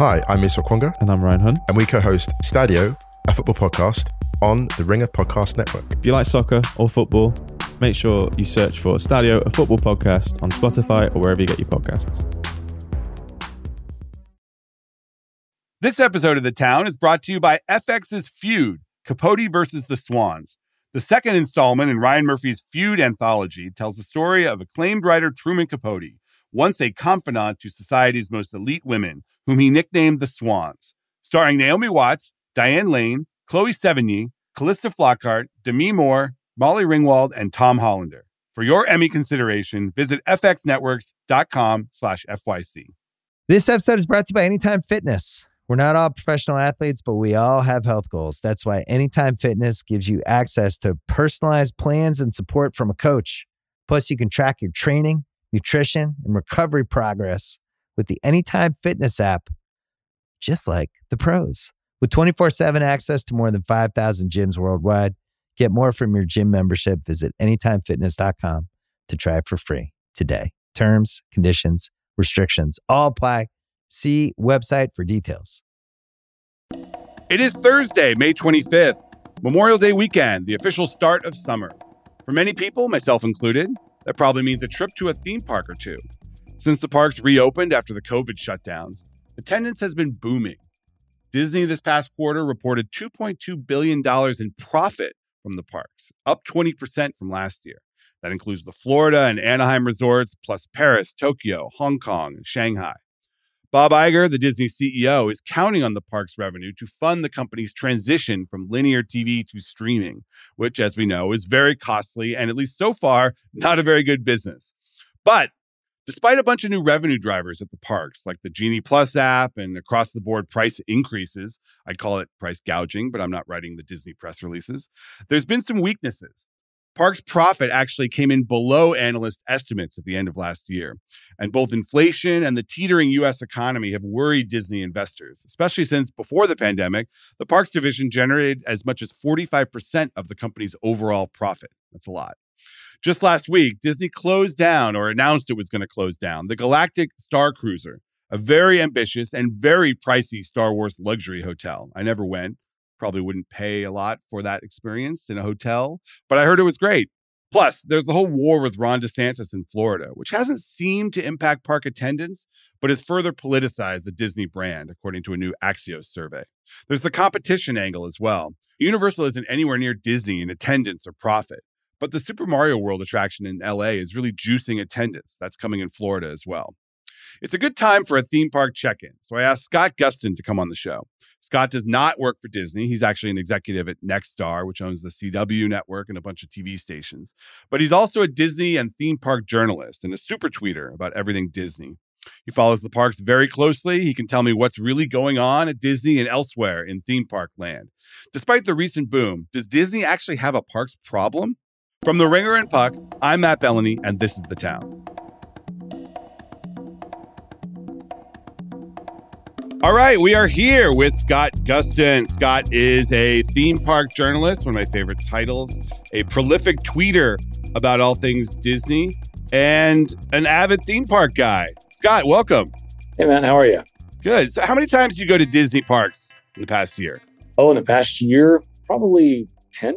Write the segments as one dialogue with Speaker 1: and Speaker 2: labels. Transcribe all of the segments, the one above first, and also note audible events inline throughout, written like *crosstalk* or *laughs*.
Speaker 1: Hi, I'm Musa Okwonga,
Speaker 2: And I'm Ryan Hunt.
Speaker 1: and we co-host Stadio, a football podcast on the Ringer Podcast Network.
Speaker 2: If you like soccer or football, make sure you search for Stadio, a football podcast on Spotify or wherever you get your podcasts.
Speaker 3: This episode of The Town is brought to you by FX's Feud, Capote versus the Swans. The second installment in Ryan Murphy's Feud anthology tells the story of acclaimed writer Truman Capote, once a confidant to society's most elite women, whom he nicknamed the Swans. Starring Naomi Watts, Diane Lane, Chloe Sevigny, Calista Flockhart, Demi Moore, Molly Ringwald, and Tom Hollander. For your Emmy consideration, visit fxnetworks.com slash FYC.
Speaker 4: This episode is brought to you by Anytime Fitness. We're not all professional athletes, but we all have health goals. That's why Anytime Fitness gives you access to personalized plans and support from a coach. Plus, you can track your training, nutrition, and recovery progress with the Anytime Fitness app, just like the pros. With 24 7 access to more than 5,000 gyms worldwide, get more from your gym membership. Visit AnytimeFitness.com to try it for free today. Terms, conditions, restrictions all apply. See website for details.
Speaker 3: It is Thursday, May 25th, Memorial Day weekend, the official start of summer. For many people, myself included, that probably means a trip to a theme park or two. Since the parks reopened after the COVID shutdowns, attendance has been booming. Disney this past quarter reported $2.2 billion in profit from the parks, up 20% from last year. That includes the Florida and Anaheim resorts, plus Paris, Tokyo, Hong Kong, and Shanghai. Bob Iger, the Disney CEO, is counting on the park's revenue to fund the company's transition from linear TV to streaming, which, as we know, is very costly and, at least so far, not a very good business. But despite a bunch of new revenue drivers at the parks, like the Genie Plus app and across the board price increases, I call it price gouging, but I'm not writing the Disney press releases, there's been some weaknesses. Parks profit actually came in below analyst estimates at the end of last year. And both inflation and the teetering US economy have worried Disney investors, especially since before the pandemic, the parks division generated as much as 45% of the company's overall profit. That's a lot. Just last week, Disney closed down or announced it was going to close down the Galactic Star Cruiser, a very ambitious and very pricey Star Wars luxury hotel. I never went probably wouldn't pay a lot for that experience in a hotel, but I heard it was great. Plus, there's the whole war with Ron DeSantis in Florida, which hasn't seemed to impact park attendance, but has further politicized the Disney brand, according to a new Axios survey. There's the competition angle as well. Universal isn't anywhere near Disney in attendance or profit, but the Super Mario World attraction in LA is really juicing attendance. That's coming in Florida as well. It's a good time for a theme park check in, so I asked Scott Gustin to come on the show. Scott does not work for Disney. He's actually an executive at Nexstar, which owns the CW network and a bunch of TV stations. But he's also a Disney and theme park journalist and a super tweeter about everything Disney. He follows the parks very closely. He can tell me what's really going on at Disney and elsewhere in theme park land. Despite the recent boom, does Disney actually have a parks problem? From the Ringer and Puck, I'm Matt Belloni, and this is The Town. All right, we are here with Scott Gustin. Scott is a theme park journalist, one of my favorite titles, a prolific tweeter about all things Disney, and an avid theme park guy. Scott, welcome.
Speaker 5: Hey man, how are you?
Speaker 3: Good. So, how many times do you go to Disney parks in the past year?
Speaker 5: Oh, in the past year, probably 10.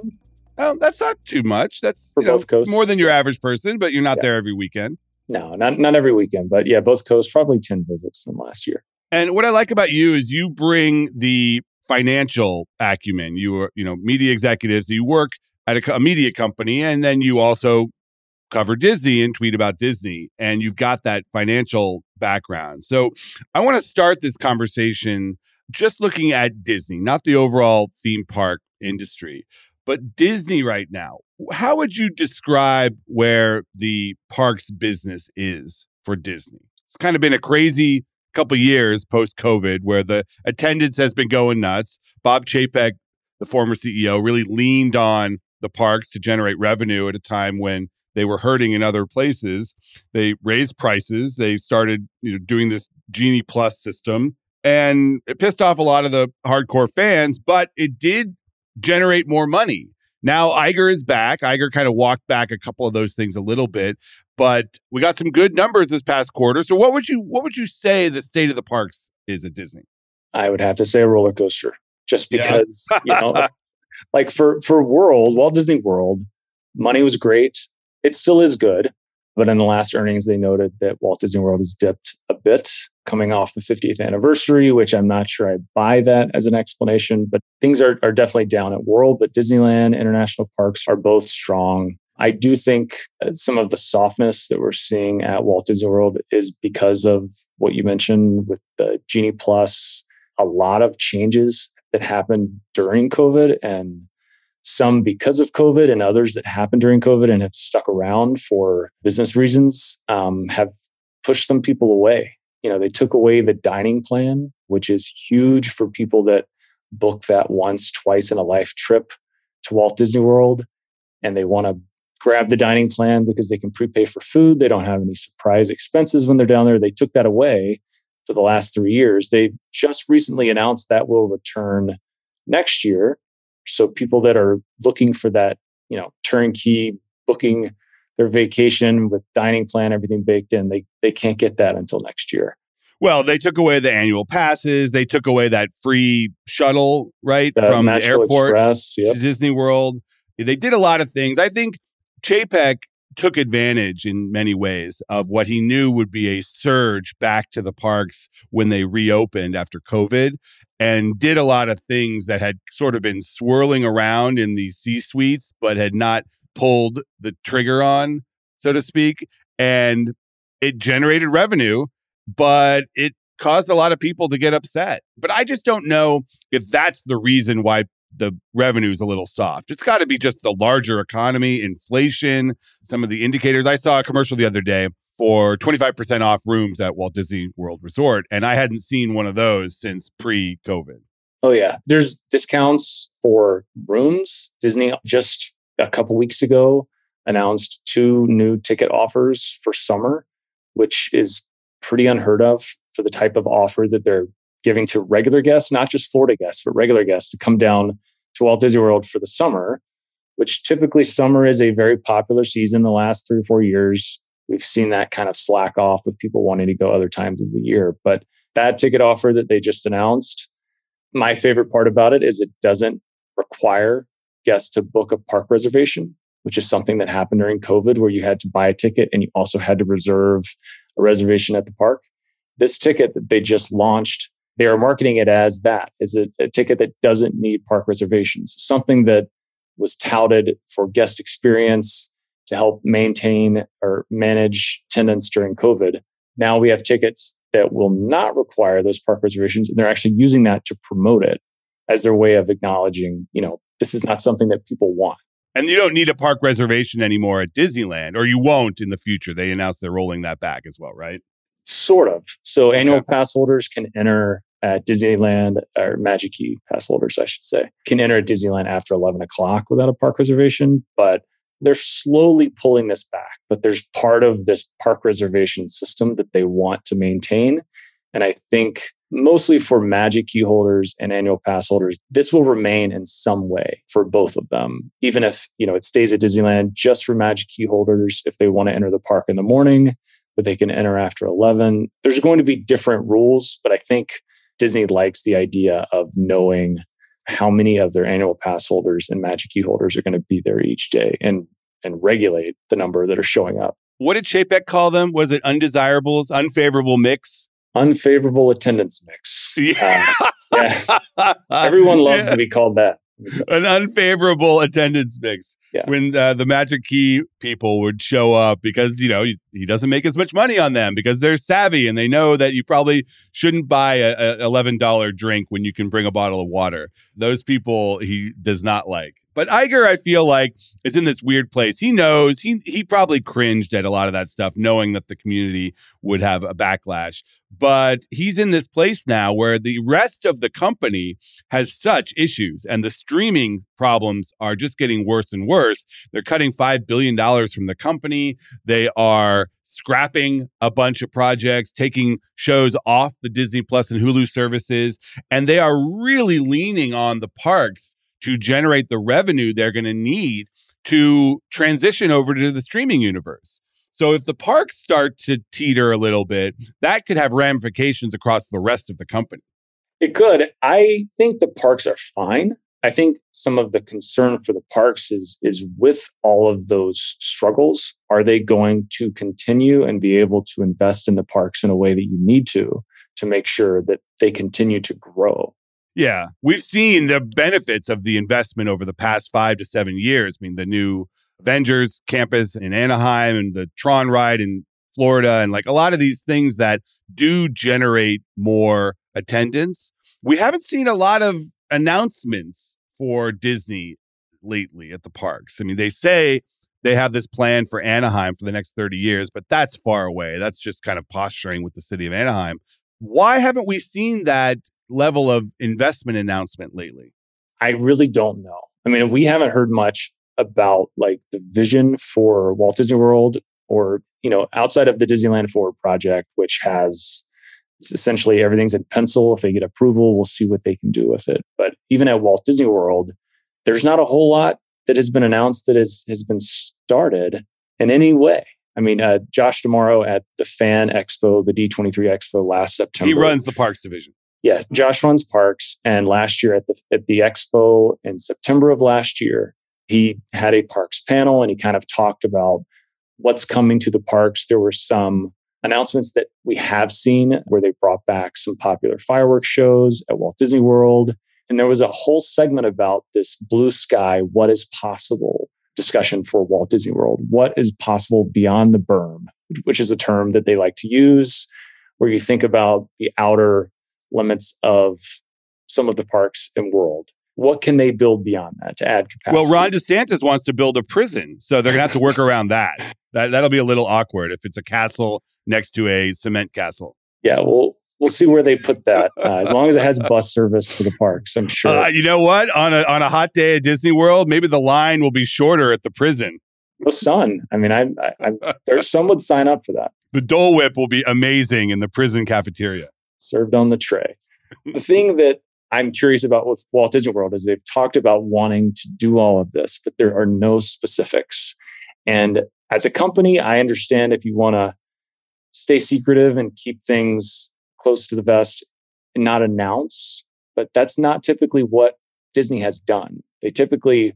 Speaker 3: Oh, that's not too much. That's
Speaker 5: For
Speaker 3: you know,
Speaker 5: both coasts.
Speaker 3: more than your average person, but you're not
Speaker 5: Yeah.
Speaker 3: there every weekend.
Speaker 5: No, not not every weekend, but yeah, both coasts, probably 10 visits in the last year.
Speaker 3: And what I like about you is you bring the financial acumen. You are, you know, media executives. You work at a, a media company, and then you also cover Disney and tweet about Disney, and you've got that financial background. So I want to start this conversation just looking at Disney, not the overall theme park industry, but Disney right now. How would you describe where the parks business is for Disney? It's kind of been a crazy couple years post COVID where the attendance has been going nuts. Bob Chapek, the former CEO, really leaned on the parks to generate revenue at a time when they were hurting in other places. They raised prices. They started you know, doing this Genie Plus system, and it pissed off a lot of the hardcore fans, but it did generate more money. Now Iger is back. Iger kind of walked back a couple of those things a little bit, but we got some good numbers this past quarter. So what would you what would you say the state of the parks is at Disney?
Speaker 5: I would have to say a roller coaster, just because yeah. you know, *laughs* like for for World Walt Disney World, money was great. It still is good, but in the last earnings, they noted that Walt Disney World has dipped a bit coming off the 50th anniversary, which I'm not sure I buy that as an explanation. But things are, are definitely down at World, but Disneyland, international parks are both strong. I do think some of the softness that we're seeing at Walt Disney World is because of what you mentioned with the Genie Plus, a lot of changes that happened during COVID and some because of COVID and others that happened during COVID and have stuck around for business reasons um, have pushed some people away. You know, they took away the dining plan, which is huge for people that book that once, twice in a life trip to Walt Disney World and they want to grab the dining plan because they can prepay for food. They don't have any surprise expenses when they're down there. They took that away for the last three years. They just recently announced that will return next year. So people that are looking for that, you know, turnkey booking their vacation with dining plan, everything baked in, they they can't get that until next year.
Speaker 3: Well, they took away the annual passes. They took away that free shuttle, right,
Speaker 5: the
Speaker 3: from the airport
Speaker 5: Express, yep.
Speaker 3: to Disney World. They did a lot of things. I think Chapek took advantage in many ways of what he knew would be a surge back to the parks when they reopened after COVID and did a lot of things that had sort of been swirling around in the C suites, but had not pulled the trigger on, so to speak. And it generated revenue, but it caused a lot of people to get upset. But I just don't know if that's the reason why the revenue is a little soft. It's got to be just the larger economy, inflation, some of the indicators. I saw a commercial the other day for 25% off rooms at Walt Disney World Resort, and I hadn't seen one of those since pre COVID.
Speaker 5: Oh, yeah. There's discounts for rooms. Disney just a couple weeks ago announced two new ticket offers for summer, which is pretty unheard of for the type of offer that they're giving to regular guests, not just Florida guests, but regular guests to come down to Walt Disney World for the summer, which typically summer is a very popular season the last three or four years. We've seen that kind of slack off with people wanting to go other times of the year. But that ticket offer that they just announced, my favorite part about it is it doesn't require guests to book a park reservation, which is something that happened during COVID where you had to buy a ticket and you also had to reserve a reservation at the park. This ticket that they just launched they are marketing it as that is a, a ticket that doesn't need park reservations something that was touted for guest experience to help maintain or manage attendance during covid now we have tickets that will not require those park reservations and they're actually using that to promote it as their way of acknowledging you know this is not something that people want
Speaker 3: and you don't need a park reservation anymore at Disneyland, or you won't in the future. They announced they're rolling that back as well, right?
Speaker 5: Sort of. So okay. annual pass holders can enter at Disneyland, or Magic Key pass holders, I should say, can enter at Disneyland after 11 o'clock without a park reservation. But they're slowly pulling this back. But there's part of this park reservation system that they want to maintain. And I think mostly for Magic Key holders and annual pass holders, this will remain in some way for both of them. Even if, you know, it stays at Disneyland just for Magic Key holders if they want to enter the park in the morning but they can enter after 11. There's going to be different rules, but I think Disney likes the idea of knowing how many of their annual pass holders and magic key holders are going to be there each day and and regulate the number that are showing up.
Speaker 3: What did Chapek call them? Was it undesirables, unfavorable mix?
Speaker 5: Unfavorable attendance mix.
Speaker 3: Yeah. *laughs*
Speaker 5: Um, yeah. Everyone loves yeah. to be called that
Speaker 3: an unfavorable attendance mix
Speaker 5: yeah.
Speaker 3: when uh, the Magic Key people would show up because you know he doesn't make as much money on them because they're savvy and they know that you probably shouldn't buy a, a eleven dollar drink when you can bring a bottle of water. Those people he does not like. But Iger, I feel like, is in this weird place. He knows he he probably cringed at a lot of that stuff, knowing that the community would have a backlash. But he's in this place now where the rest of the company has such issues, and the streaming problems are just getting worse and worse. They're cutting five billion dollars from the company. They are scrapping a bunch of projects, taking shows off the Disney Plus and Hulu services, and they are really leaning on the parks to generate the revenue they're going to need to transition over to the streaming universe. So if the parks start to teeter a little bit, that could have ramifications across the rest of the company.
Speaker 5: It could. I think the parks are fine. I think some of the concern for the parks is is with all of those struggles, are they going to continue and be able to invest in the parks in a way that you need to to make sure that they continue to grow?
Speaker 3: Yeah, we've seen the benefits of the investment over the past 5 to 7 years. I mean, the new Avengers campus in Anaheim and the Tron ride in Florida and like a lot of these things that do generate more attendance. We haven't seen a lot of announcements for Disney lately at the parks. I mean, they say they have this plan for Anaheim for the next 30 years, but that's far away. That's just kind of posturing with the city of Anaheim. Why haven't we seen that level of investment announcement lately?
Speaker 5: I really don't know. I mean, we haven't heard much about like the vision for Walt Disney World or, you know, outside of the Disneyland Forward project, which has it's essentially everything's in pencil. If they get approval, we'll see what they can do with it. But even at Walt Disney World, there's not a whole lot that has been announced that has has been started in any way. I mean, uh, Josh D'Amaro at the Fan Expo, the D23 Expo last September.
Speaker 3: He runs the parks division.
Speaker 5: Yeah, Josh runs parks, and last year at the at the expo in September of last year, he had a parks panel and he kind of talked about what's coming to the parks. There were some announcements that we have seen where they brought back some popular fireworks shows at Walt Disney World. And there was a whole segment about this blue sky, what is possible discussion for Walt Disney World. What is possible beyond the berm, which is a term that they like to use, where you think about the outer limits of some of the parks and world. What can they build beyond that to add capacity?
Speaker 3: Well, Ron DeSantis wants to build a prison, so they're going to have to work around that. That that'll be a little awkward if it's a castle next to a cement castle.
Speaker 5: Yeah, well, we'll see where they put that. Uh, as long as it has bus service to the parks, I'm sure.
Speaker 3: Uh, you know what? On a on a hot day at Disney World, maybe the line will be shorter at the prison.
Speaker 5: No sun. I mean, I, I, I there some would sign up for that.
Speaker 3: The Dole Whip will be amazing in the prison cafeteria,
Speaker 5: served on the tray. the thing that I'm curious about with Walt Disney World is they've talked about wanting to do all of this, but there are no specifics. And as a company, I understand if you want to stay secretive and keep things close to the vest and not announce, but that's not typically what Disney has done. They typically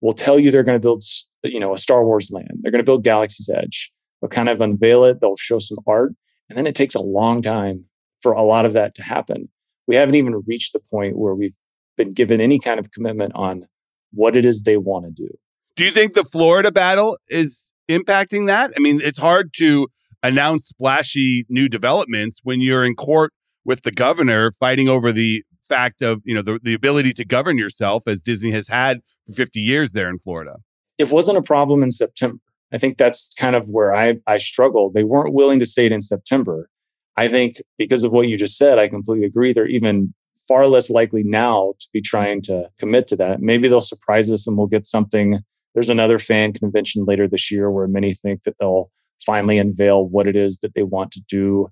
Speaker 5: will tell you they're going to build, you know, a Star Wars land. They're going to build Galaxy's Edge. They'll kind of unveil it. They'll show some art, and then it takes a long time for a lot of that to happen we haven't even reached the point where we've been given any kind of commitment on what it is they want to do.
Speaker 3: Do you think the Florida battle is impacting that? I mean, it's hard to announce splashy new developments when you're in court with the governor fighting over the fact of, you know, the, the ability to govern yourself as Disney has had for 50 years there in Florida.
Speaker 5: It wasn't a problem in September. I think that's kind of where I, I struggled. They weren't willing to say it in September. I think because of what you just said, I completely agree. They're even far less likely now to be trying to commit to that. Maybe they'll surprise us and we'll get something. There's another fan convention later this year where many think that they'll finally unveil what it is that they want to do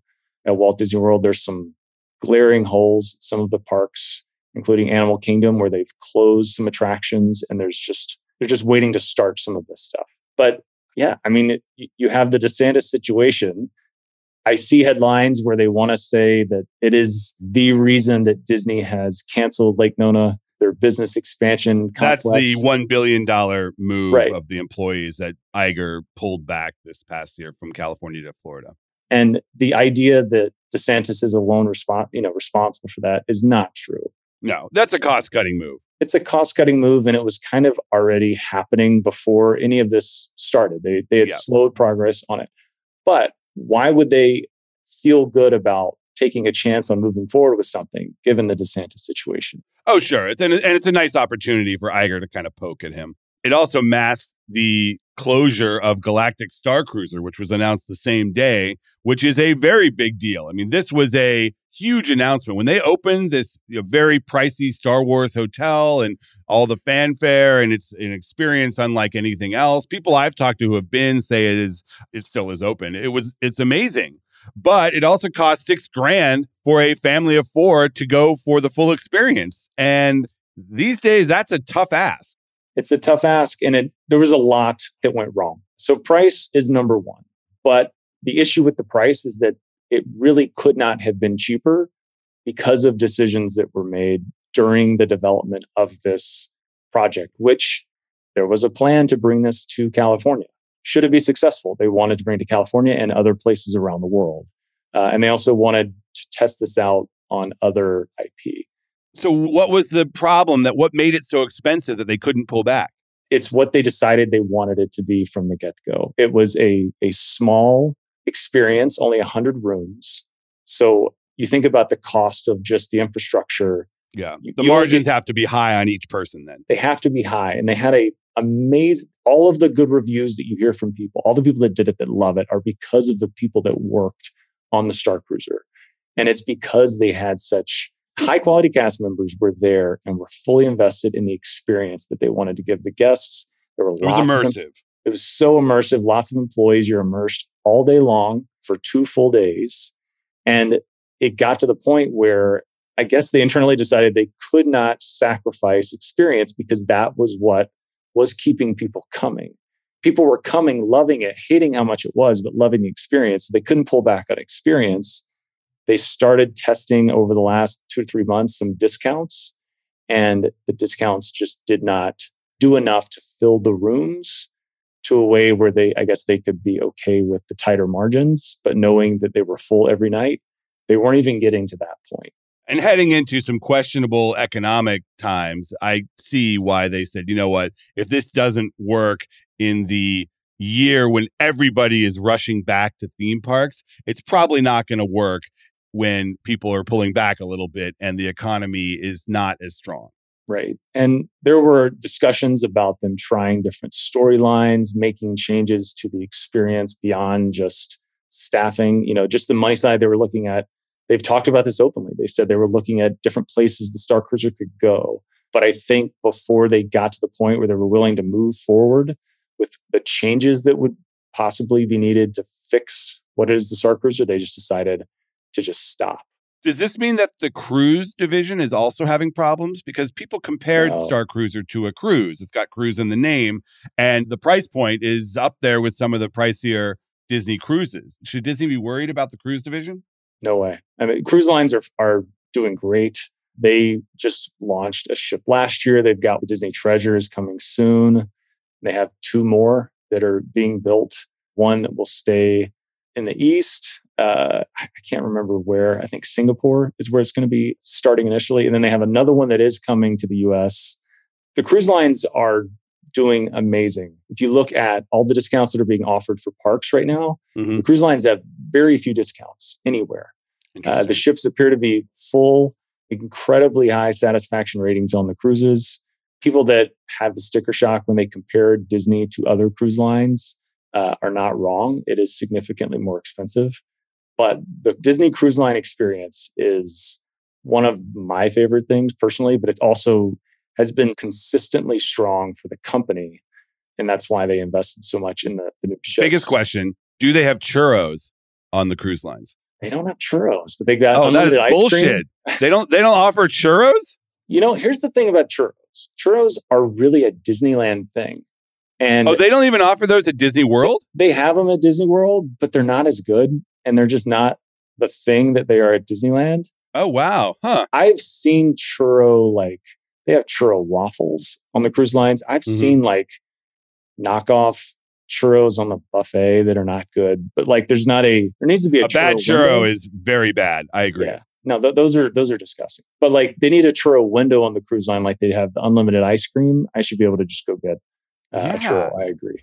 Speaker 5: at Walt Disney World. There's some glaring holes at some of the parks, including Animal Kingdom, where they've closed some attractions and there's just they're just waiting to start some of this stuff. But yeah, I mean, it, you have the DeSantis situation I see headlines where they want to say that it is the reason that Disney has canceled Lake Nona, their business expansion complex.
Speaker 3: That's the $1 billion move right. of the employees that Iger pulled back this past year from California to Florida.
Speaker 5: And the idea that DeSantis is alone respons- you know, responsible for that is not true.
Speaker 3: No, that's a cost cutting move.
Speaker 5: It's a cost cutting move, and it was kind of already happening before any of this started. They, they had yeah. slowed progress on it. But why would they feel good about taking a chance on moving forward with something given the DeSantis situation?
Speaker 3: Oh, sure. It's an, and it's a nice opportunity for Iger to kind of poke at him. It also masks the closure of Galactic Star Cruiser, which was announced the same day, which is a very big deal. I mean, this was a huge announcement when they opened this you know, very pricey Star Wars hotel and all the fanfare, and it's an experience unlike anything else. People I've talked to who have been say it is it still is open. It was it's amazing, but it also cost six grand for a family of four to go for the full experience, and these days that's a tough ask.
Speaker 5: It's a tough ask, and it there was a lot that went wrong. So price is number one, but the issue with the price is that it really could not have been cheaper because of decisions that were made during the development of this project, which there was a plan to bring this to California. Should it be successful, they wanted to bring it to California and other places around the world. Uh, and they also wanted to test this out on other IP.
Speaker 3: So, what was the problem that what made it so expensive that they couldn't pull back?
Speaker 5: It's what they decided they wanted it to be from the get go. It was a, a small experience, only 100 rooms. So, you think about the cost of just the infrastructure.
Speaker 3: Yeah. The margins have to be high on each person then.
Speaker 5: They have to be high. And they had a amazing all of the good reviews that you hear from people, all the people that did it that love it are because of the people that worked on the Star Cruiser. And it's because they had such high quality cast members were there and were fully invested in the experience that they wanted to give the guests. There were
Speaker 3: it was immersive.
Speaker 5: It was so immersive. Lots of employees. You're immersed all day long for two full days. And it got to the point where I guess they internally decided they could not sacrifice experience because that was what was keeping people coming. People were coming, loving it, hating how much it was, but loving the experience. So they couldn't pull back on experience. They started testing over the last two to three months some discounts, and the discounts just did not do enough to fill the rooms to a way where they, I guess, they could be okay with the tighter margins, but mm-hmm. knowing that they were full every night, they weren't even getting to that point.
Speaker 3: And heading into some questionable economic times, I see why they said, you know what, if this doesn't work in the year when everybody is rushing back to theme parks, it's probably not going to work when people are pulling back a little bit and the economy is not as strong.
Speaker 5: Right. And there were discussions about them trying different storylines, making changes to the experience beyond just staffing. You know, just the money side, they were looking at, they've talked about this openly. They said they were looking at different places the Star Cruiser could go. But I think before they got to the point where they were willing to move forward with the changes that would possibly be needed to fix what is the Star Cruiser, they just decided to just stop.
Speaker 3: Does this mean that the cruise division is also having problems? Because people compared
Speaker 5: No.
Speaker 3: Star Cruiser to a cruise. It's got cruise in the name, and the price point is up there with some of the pricier Disney cruises. Should Disney be worried about the cruise division?
Speaker 5: No way. I mean, cruise lines are are doing great. They just launched a ship last year. They've got the Disney Treasures coming soon. They have two more that are being built. One that will stay in the east. Uh, I can't remember where. I think Singapore is where it's going to be starting initially, and then they have another one that is coming to the U.S. The cruise lines are doing amazing. If you look at all the discounts that are being offered for parks right now,
Speaker 3: Mm-hmm.
Speaker 5: the cruise lines have very few discounts anywhere. Uh, the ships appear to be full, incredibly high satisfaction ratings on the cruises. People that have the sticker shock when they compare Disney to other cruise lines uh, are not wrong. It is significantly more expensive. But the Disney cruise line experience is one of my favorite things personally, but it also has been consistently strong for the company. And that's why they invested so much in the, the new ships.
Speaker 3: Biggest question: Do they have churros on the cruise lines?
Speaker 5: They don't have churros, but they've got
Speaker 3: oh, that is
Speaker 5: unlimited ice cream.
Speaker 3: bullshit. they don't. They don't offer churros.
Speaker 5: You know, here's the thing about churros. Churros are really a Disneyland thing. And
Speaker 3: Oh, they don't even offer those at Disney World.
Speaker 5: they have them at Disney World, but they're not as good and they're just not the thing that they are at Disneyland.
Speaker 3: Oh wow, huh?
Speaker 5: I've seen churro like they have churro waffles on the cruise lines. I've
Speaker 3: Mhm.
Speaker 5: seen like knockoff churros on the buffet that are not good. But like there's not a there needs to be a, churro.
Speaker 3: A bad churro
Speaker 5: window.
Speaker 3: is very bad. I agree.
Speaker 5: Yeah. No, th- those are those are disgusting. But like they need a churro window on the cruise line, like they have the unlimited ice cream. I should be able to just go get uh, a
Speaker 3: Yeah.
Speaker 5: churro. I agree.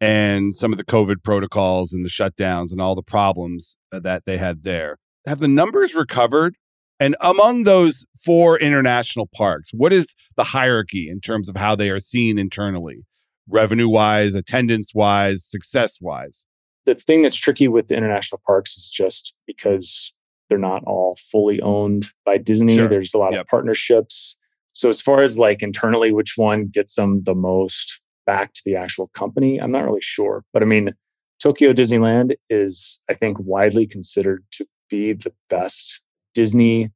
Speaker 3: and some of the COVID protocols and the shutdowns and all the problems uh, that they had there. Have the numbers recovered? And among those four international parks, what is the hierarchy in terms of how they are seen internally, revenue wise, attendance wise, success wise?
Speaker 5: The thing that's tricky with the international parks is just because they're not all fully owned by Disney.
Speaker 3: Sure.
Speaker 5: There's a lot
Speaker 3: Yep.
Speaker 5: of partnerships. So as far as like internally, which one gets them the most back to the actual company, I'm not really sure. But I mean, Tokyo Disneyland is, I think, widely considered to be the best Disney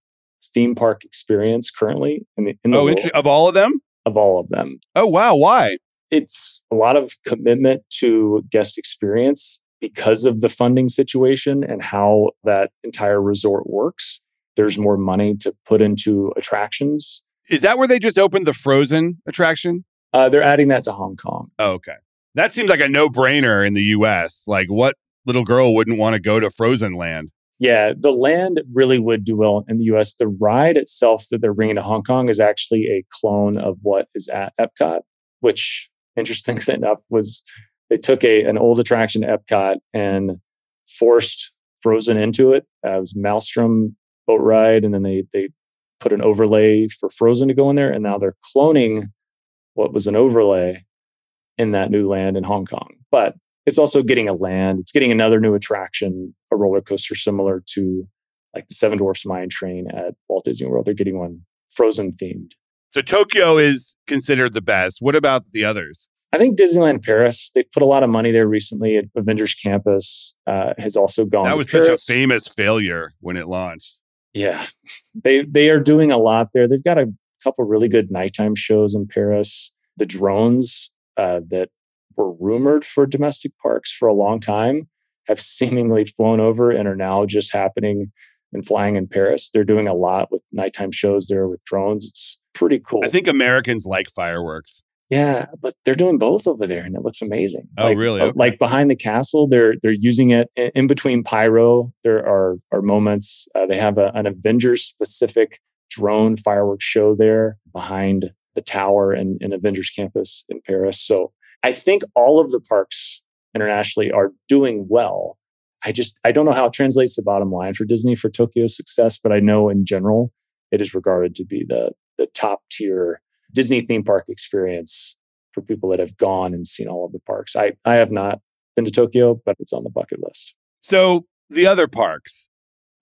Speaker 5: theme park experience currently in the, in the
Speaker 3: Oh,
Speaker 5: world
Speaker 3: of all of them?
Speaker 5: of all of them.
Speaker 3: Oh, wow. Why?
Speaker 5: It's a lot of commitment to guest experience because of the funding situation and how that entire resort works. There's more money to put into attractions.
Speaker 3: Is that where they just opened the Frozen attraction?
Speaker 5: Uh, they're adding that to Hong Kong.
Speaker 3: Oh, okay. That seems like a no brainer in the US. Like, what little girl wouldn't want to go to Frozen Land?
Speaker 5: Yeah, the land really would do well in the US. The ride itself that they're bringing to Hong Kong is actually a clone of what is at Epcot, which, interesting *laughs* enough, was they took a an old attraction at Epcot and forced Frozen into it. Uh, it was Maelstrom boat ride, and then they they put an overlay for Frozen to go in there, and now they're cloning what was an overlay in that new land in Hong Kong. But it's also getting a land. It's getting another new attraction, a roller coaster similar to like the Seven Dwarfs Mine Train at Walt Disney World. They're getting one Frozen themed.
Speaker 3: So Tokyo is considered the best. What about the others?
Speaker 5: I think Disneyland Paris. they've put a lot of money there recently. Avengers Campus uh, has also gone.
Speaker 3: That was such a famous failure when it launched.
Speaker 5: Yeah, *laughs* they they are doing a lot there. They've got a couple really good nighttime shows in Paris. The drones uh, that were rumored for domestic parks for a long time have *laughs* seemingly flown over and are now just happening and flying in Paris. They're doing a lot with nighttime shows there with drones. It's pretty cool.
Speaker 3: I think Americans like fireworks.
Speaker 5: Yeah, but they're doing both over there, and it looks amazing.
Speaker 3: Oh,
Speaker 5: Like-
Speaker 3: really?
Speaker 5: uh,
Speaker 3: Okay.
Speaker 5: Like behind the castle, they're they're using it in, in between pyro. There are are moments. Uh, they have a, an Avengers specific drone fireworks show there behind the tower and in Avengers Campus in Paris. So I think all of the parks internationally are doing well. I just I don't know how it translates to bottom line for Disney for Tokyo's success, but I know in general it is regarded to be the the top tier Disney theme park experience for people that have gone and seen all of the parks. I, I have not been to Tokyo, but it's on the bucket list.
Speaker 3: So the other parks,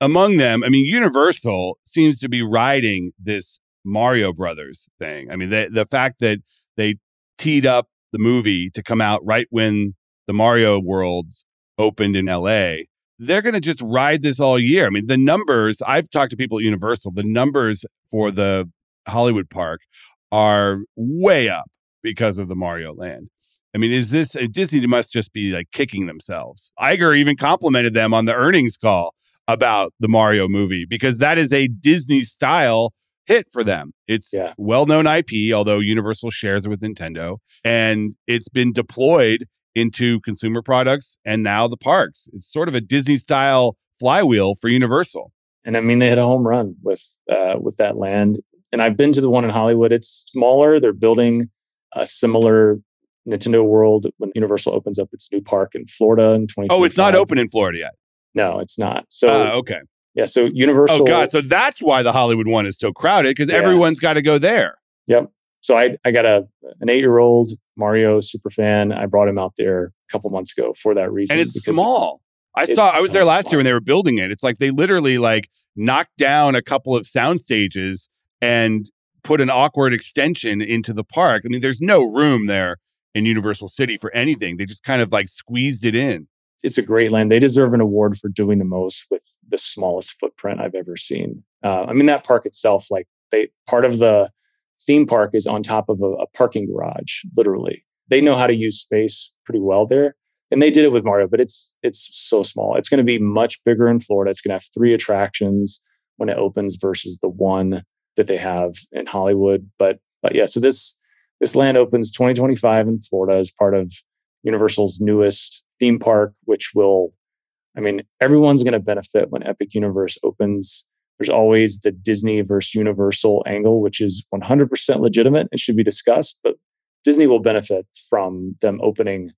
Speaker 3: among them, I mean, Universal seems to be riding this Mario Brothers thing. I mean, the the fact that they teed up the movie to come out right when the Mario worlds opened in LA. They're going to just ride this all year. I mean, the numbers, I've talked to people at Universal, the numbers for the Hollywood park are way up because of the Mario land. I mean, is this Disney must just be like kicking themselves? Iger even complimented them on the earnings call about the Mario movie because that is a Disney style hit for them. It's
Speaker 5: Yeah.
Speaker 3: well known IP, although Universal shares it with Nintendo, and it's been deployed into consumer products and now the parks. It's sort of a Disney style flywheel for Universal.
Speaker 5: And I mean, they hit a home run with uh, with that land. And I've been to the one in Hollywood. It's smaller. They're building a similar Nintendo World when Universal opens up its new park in Florida in 2025.
Speaker 3: Oh, it's not open in Florida yet.
Speaker 5: No, it's not. So
Speaker 3: Ah, okay.
Speaker 5: yeah, so Universal.
Speaker 3: Oh God, so that's why the Hollywood one is so crowded because
Speaker 5: Yeah.
Speaker 3: everyone's got to go there.
Speaker 5: Yep. So I I got a an eight year old Mario super fan. I brought him out there a couple months ago for that reason.
Speaker 3: and it's small. I saw. I was
Speaker 5: so
Speaker 3: there last
Speaker 5: small.
Speaker 3: year when they were building it. It's like they literally like knocked down a couple of sound stages and put an awkward extension into the park. I mean, there's no room there in Universal City for anything. They just kind of like squeezed it in.
Speaker 5: It's a great land. They deserve an award for doing the most with the smallest footprint I've ever seen. Uh, I mean, that park itself, like they part of the theme park is on top of a, a parking garage, literally. They know how to use space pretty well there and they did it with Mario, but it's it's so small. It's going to be much bigger in Florida. It's going to have three attractions when it opens versus the one that they have in Hollywood. But but yeah, so this this land opens 2025 in Florida as part of Universal's newest theme park, which will, I mean, everyone's going to benefit when Epic Universe opens. There's always the Disney versus Universal angle, which is 100% legitimate and should be discussed. But Disney will benefit from them opening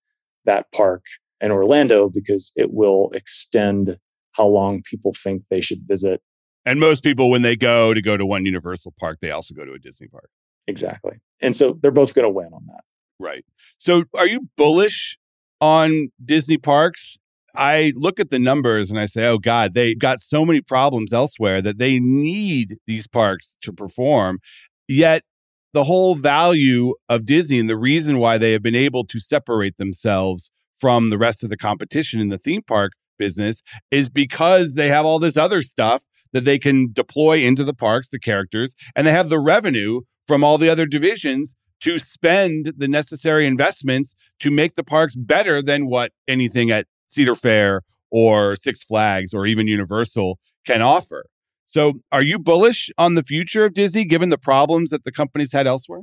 Speaker 5: that park in Orlando because it will extend how long people think they should visit.
Speaker 3: And most people, when they go to go to one Universal park, they also go to a Disney park.
Speaker 5: Exactly. And so they're both going to win on that.
Speaker 3: Right. So are you bullish on Disney parks? I look at the numbers and I say, oh God, they got so many problems elsewhere that they need these parks to perform. Yet the whole value of Disney and the reason why they have been able to separate themselves from the rest of the competition in the theme park business is because they have all this other stuff that they can deploy into the parks, the characters, and they have the revenue from all the other divisions to spend the necessary investments to make the parks better than what anything at Cedar Fair or Six Flags or even Universal can offer. So, are you bullish on the future of Disney given the problems that the company's had elsewhere?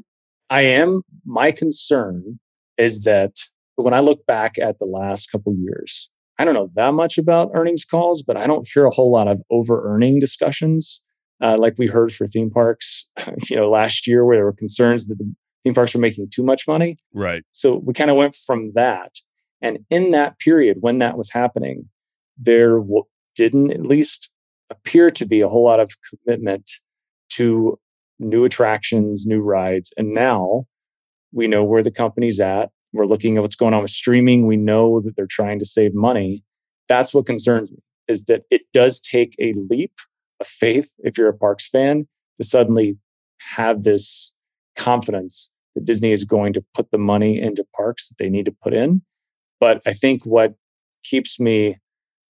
Speaker 5: I am. My concern is that when I look back at the last couple years, I don't know that much about earnings calls, but I don't hear a whole lot of over earning discussions uh, like we heard for theme parks, *laughs* you know, last year where there were concerns that the theme parks were making too much money.
Speaker 3: Right.
Speaker 5: So we kind of went from that. And in that period, when that was happening, there w- didn't, at least appear to be a whole lot of commitment to new attractions, new rides. And now we know where the company's at. We're looking at what's going on with streaming. We know that they're trying to save money. That's what concerns me is that it does take a leap of faith if you're a Parks fan to suddenly have this confidence that Disney is going to put the money into parks that they need to put in. But I think what keeps me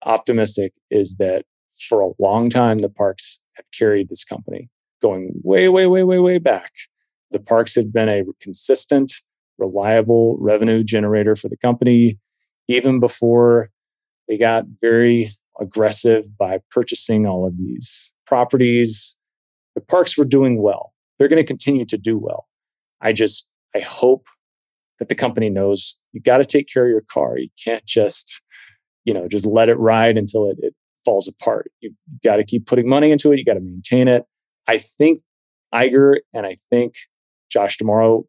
Speaker 5: optimistic is that for a long time, the parks have carried this company going way, way, way, way, way back. The parks have been a consistent, reliable revenue generator for the company, even before they got very aggressive by purchasing all of these properties. The parks were doing well. They're going to continue to do well. I just, I hope that the company knows you got to take care of your car. You can't just, you know, just let it ride until it, it falls apart. You've got to keep putting money into it. You got to maintain it. I think Iger and I think Josh D'Amaro,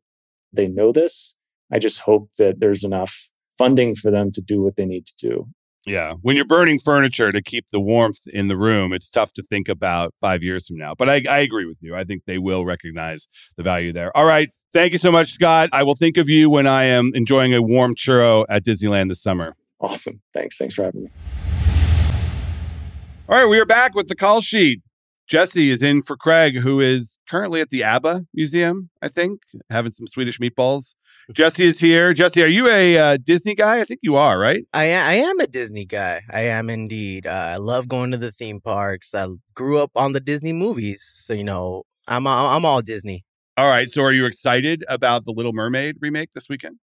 Speaker 5: they know this. I just hope that there's enough funding for them to do what they need to do.
Speaker 3: Yeah. When you're burning furniture to keep the warmth in the room, it's tough to think about five years from now. But I, I agree with you. I think they will recognize the value there. All right. Thank you so much, Scott. I will think of you when I am enjoying a warm churro at Disneyland this summer.
Speaker 5: Awesome. Thanks. Thanks for having me.
Speaker 3: All right, we are back with the call sheet. Jessie is in for Craig, who is currently at the ABBA Museum, I think, having some Swedish meatballs. Jessie is here. Jessie, are you a uh, Disney guy? I think you are, right?
Speaker 6: I am, I am a Disney guy. I am indeed. Uh, I love going to the theme parks. I grew up on the Disney movies, so you know I'm I'm all Disney.
Speaker 3: All right. So, are you excited about the Little Mermaid remake this weekend?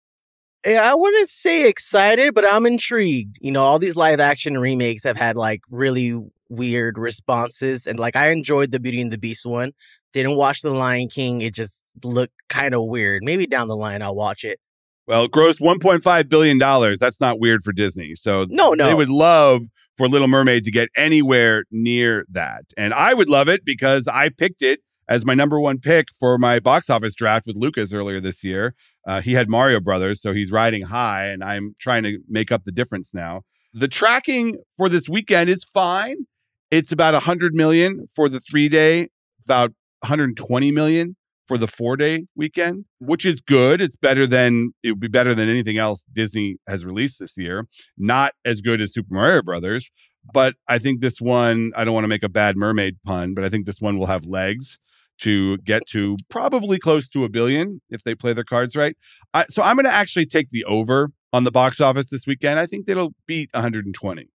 Speaker 6: Yeah, I wouldn't say excited, but I'm intrigued. You know, all these live action remakes have had like really weird responses. And like, I enjoyed the Beauty and the Beast one. Didn't watch The Lion King. It just looked kind of weird. Maybe down the line, I'll watch it.
Speaker 3: Well, it grossed $1.5 billion. That's not weird for Disney. So
Speaker 6: no, no.
Speaker 3: they would love for Little Mermaid to get anywhere near that. And I would love it because I picked it as my number one pick for my box office draft with Lucas earlier this year. Uh, he had Mario Brothers, so he's riding high, and I'm trying to make up the difference now. The tracking for this weekend is fine. It's about 100 million for the three day, about 120 million for the four day weekend, which is good. It's better than it would be better than anything else Disney has released this year. Not as good as Super Mario Brothers, but I think this one, I don't want to make a bad mermaid pun, but I think this one will have legs to get to probably close to a billion if they play their cards right. I, so I'm going to actually take the over on the box office this weekend. I think it'll beat 120.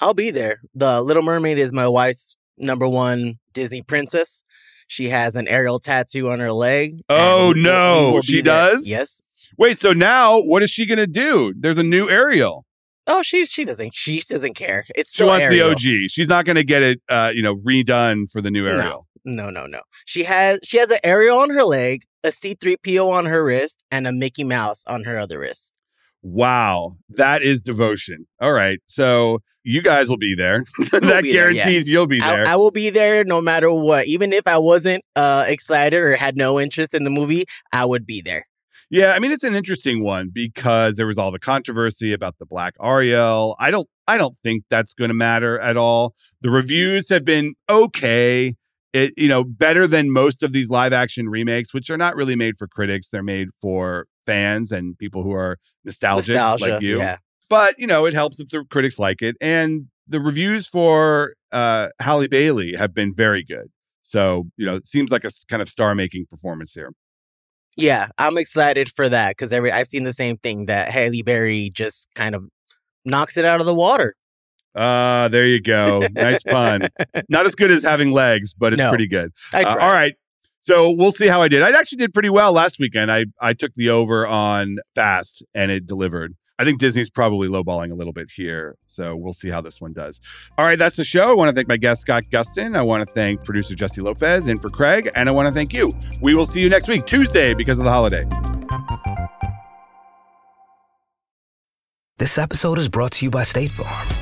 Speaker 6: I'll be there. The Little Mermaid is my wife's number one Disney princess. She has an Ariel tattoo on her leg.
Speaker 3: Oh,
Speaker 6: and we will-
Speaker 3: no. She
Speaker 6: there.
Speaker 3: does?
Speaker 6: Yes.
Speaker 3: Wait, so now what is she going to do? There's a new Ariel.
Speaker 6: Oh, she she doesn't she doesn't care. It's
Speaker 3: She wants
Speaker 6: Ariel.
Speaker 3: the OG. She's not going to get it, uh, you know, redone for the new Ariel.
Speaker 6: No, no, no. She has she has an Ariel on her leg, a C3PO on her wrist, and a Mickey Mouse on her other wrist.
Speaker 3: Wow, that is devotion. All right, so you guys will be there. *laughs* that
Speaker 6: be there,
Speaker 3: guarantees
Speaker 6: yes.
Speaker 3: you'll be there.
Speaker 6: I, I will be there no matter what. Even if I wasn't uh, excited or had no interest in the movie, I would be there.
Speaker 3: Yeah, I mean it's an interesting one because there was all the controversy about the black Ariel. I don't I don't think that's going to matter at all. The reviews have been okay. It you know, better than most of these live action remakes which are not really made for critics. They're made for fans and people who are nostalgic
Speaker 6: Nostalgia,
Speaker 3: like you.
Speaker 6: yeah.
Speaker 3: But, you know, it helps if the critics like it and the reviews for uh Halle Bailey have been very good. So, you know, it seems like a kind of star-making performance here.
Speaker 6: Yeah, I'm excited for that because every I've seen the same thing that Haley Berry just kind of knocks it out of the water.
Speaker 3: Ah, there you go. Nice pun. *laughs* Not as good as having legs, but it's
Speaker 6: No.
Speaker 3: pretty good. Uh, all right. So we'll see how I did. I actually did pretty well last weekend. I I took the over on Fast and it delivered. I think Disney's probably lowballing a little bit here. So we'll see how this one does. All right, that's the show. I want to thank my guest, Scott Gustin. I want to thank producer Jessie Lopez and for Craig. And I want to thank you. We will see you next week, Tuesday, because of the holiday.
Speaker 7: This episode is brought to you by State Farm.